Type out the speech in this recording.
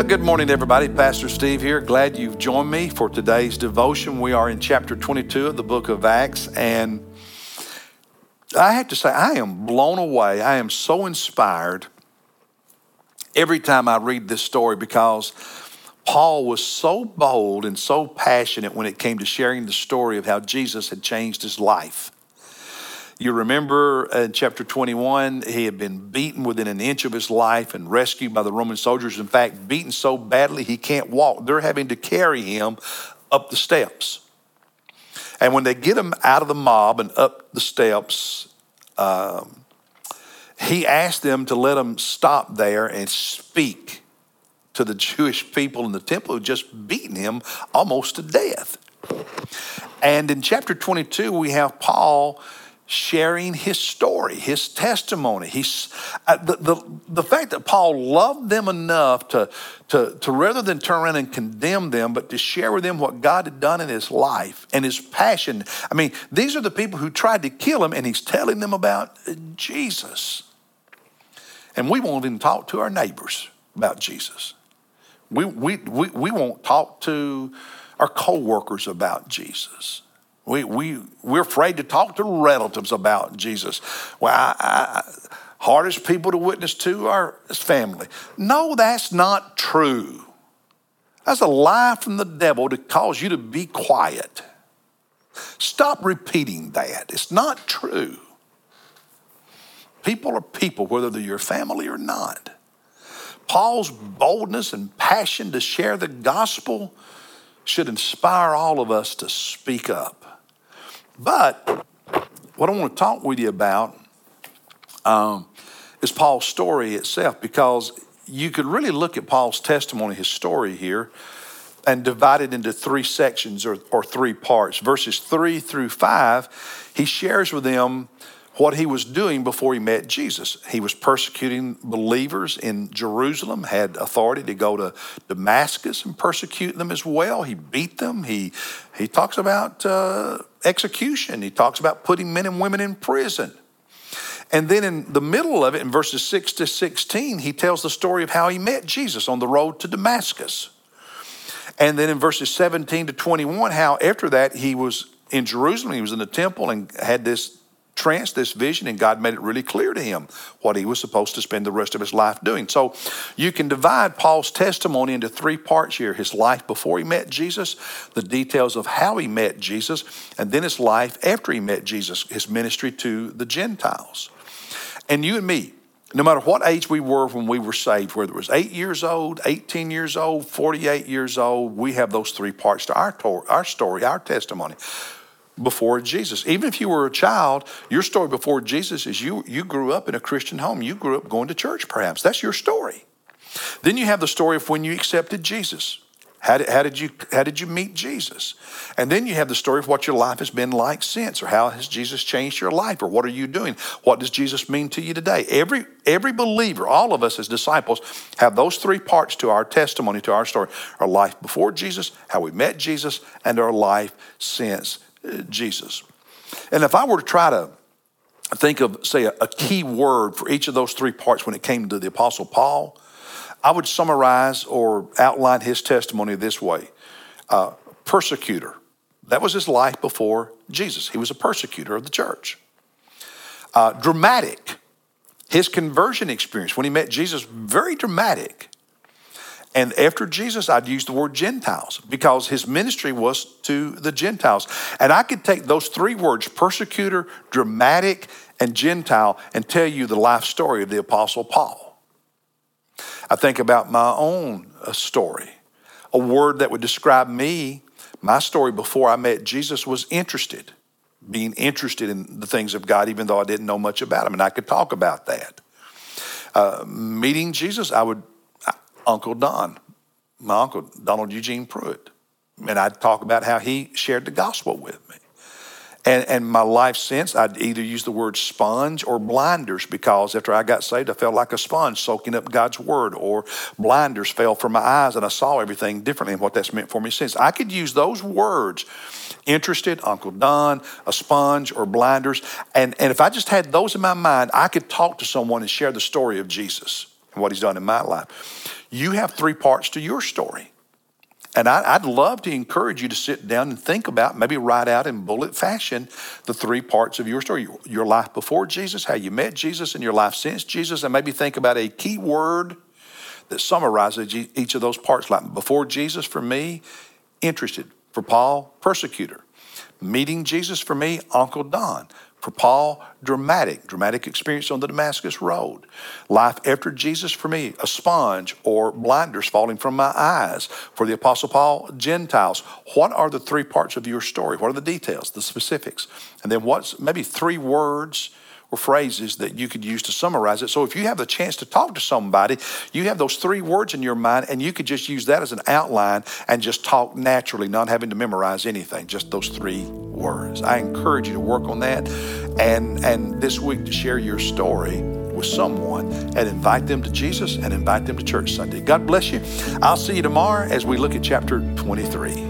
Well, good morning, everybody. Pastor Steve here. Glad you've joined me for today's devotion. We are in chapter 22 of the book of Acts, and I have to say, I am blown away. I am so inspired every time I read this story because Paul was so bold and so passionate when it came to sharing the story of how Jesus had changed his life. You remember in chapter 21, he had been beaten within an inch of his life and rescued by the Roman soldiers. In fact, beaten so badly he can't walk. They're having to carry him up the steps. And when they get him out of the mob and up the steps, um, he asked them to let him stop there and speak to the Jewish people in the temple who just beaten him almost to death. And in chapter 22, we have Paul sharing his story, his testimony. He's, uh, the, the, the fact that Paul loved them enough to, to, to rather than turn around and condemn them, but to share with them what God had done in his life and his passion. I mean, these are the people who tried to kill him, and he's telling them about Jesus. And we won't even talk to our neighbors about Jesus. We, we, we, we won't talk to our co-workers about Jesus. We, we, we're afraid to talk to relatives about Jesus. Well, I, I, hardest people to witness to are family. No, that's not true. That's a lie from the devil to cause you to be quiet. Stop repeating that. It's not true. People are people, whether they're your family or not. Paul's boldness and passion to share the gospel should inspire all of us to speak up. But what I want to talk with you about um, is Paul's story itself, because you could really look at Paul's testimony, his story here, and divide it into three sections or, or three parts. Verses three through five, he shares with them what he was doing before he met Jesus. He was persecuting believers in Jerusalem, had authority to go to Damascus and persecute them as well. He beat them. He, he talks about uh, execution, he talks about putting men and women in prison. And then in the middle of it, in verses 6 to 16, he tells the story of how he met Jesus on the road to Damascus. And then in verses 17 to 21, how after that he was in Jerusalem, he was in the temple and had this trance, this vision, and God made it really clear to him what he was supposed to spend the rest of his life doing. So you can divide Paul's testimony into three parts here his life before he met Jesus, the details of how he met Jesus, and then his life after he met Jesus, his ministry to the Gentiles. And you and me, no matter what age we were when we were saved, whether it was eight years old, 18 years old, 48 years old, we have those three parts to our, our story, our testimony before Jesus. Even if you were a child, your story before Jesus is you, you grew up in a Christian home. You grew up going to church, perhaps. That's your story. Then you have the story of when you accepted Jesus. How did, how did, you, how did you meet Jesus? And then you have the story of what your life has been like since, or how has Jesus changed your life, or what are you doing? What does Jesus mean to you today? Every, every believer, all of us as disciples, have those three parts to our testimony, to our story our life before Jesus, how we met Jesus, and our life since Jesus. And if I were to try to think of, say, a, key word for each of those three parts when it came to the Apostle Paul, I would summarize or outline his testimony this way uh, persecutor. That was his life before Jesus. He was a persecutor of the church. Uh, dramatic. His conversion experience when he met Jesus, very dramatic. And after Jesus, I'd use the word Gentiles because his ministry was to the Gentiles. And I could take those three words, persecutor, dramatic, and Gentile, and tell you the life story of the Apostle Paul. I think about my own uh, story. A word that would describe me, my story before I met Jesus was interested, being interested in the things of God, even though I didn't know much about him. And I could talk about that. Uh, meeting Jesus, I would Uncle Don, my uncle, Donald Eugene Pruitt. And I'd talk about how he shared the gospel with me. And, and my life since, I'd either use the word sponge or blinders because after I got saved, I felt like a sponge soaking up God's word, or blinders fell from my eyes and I saw everything differently and what that's meant for me since. I could use those words interested, Uncle Don, a sponge, or blinders. And, and if I just had those in my mind, I could talk to someone and share the story of Jesus and what He's done in my life. You have three parts to your story. And I, would love to encourage you to sit down and think about, maybe write out in bullet fashion, the three parts of your story your life before Jesus, how you met Jesus, and your life since Jesus, and maybe think about a key word that summarizes each of those parts. Like before Jesus, for me, interested. For Paul, persecutor. Meeting Jesus, for me, Uncle Don. For Paul, dramatic, dramatic experience on the Damascus Road. Life after Jesus for me, a sponge or blinders falling from my eyes. For the Apostle Paul, Gentiles. What are the three parts of your story? What are the details, the specifics? And then what's maybe three words or phrases that you could use to summarize it. So if you have the chance to talk to somebody, you have those three words in your mind, and you could just use that as an outline and just talk naturally, not having to memorize anything, just those three words. I encourage you to work on that and, and this week to share your story with someone and invite them to Jesus and invite them to church Sunday. God bless you. I'll see you tomorrow as we look at chapter 23.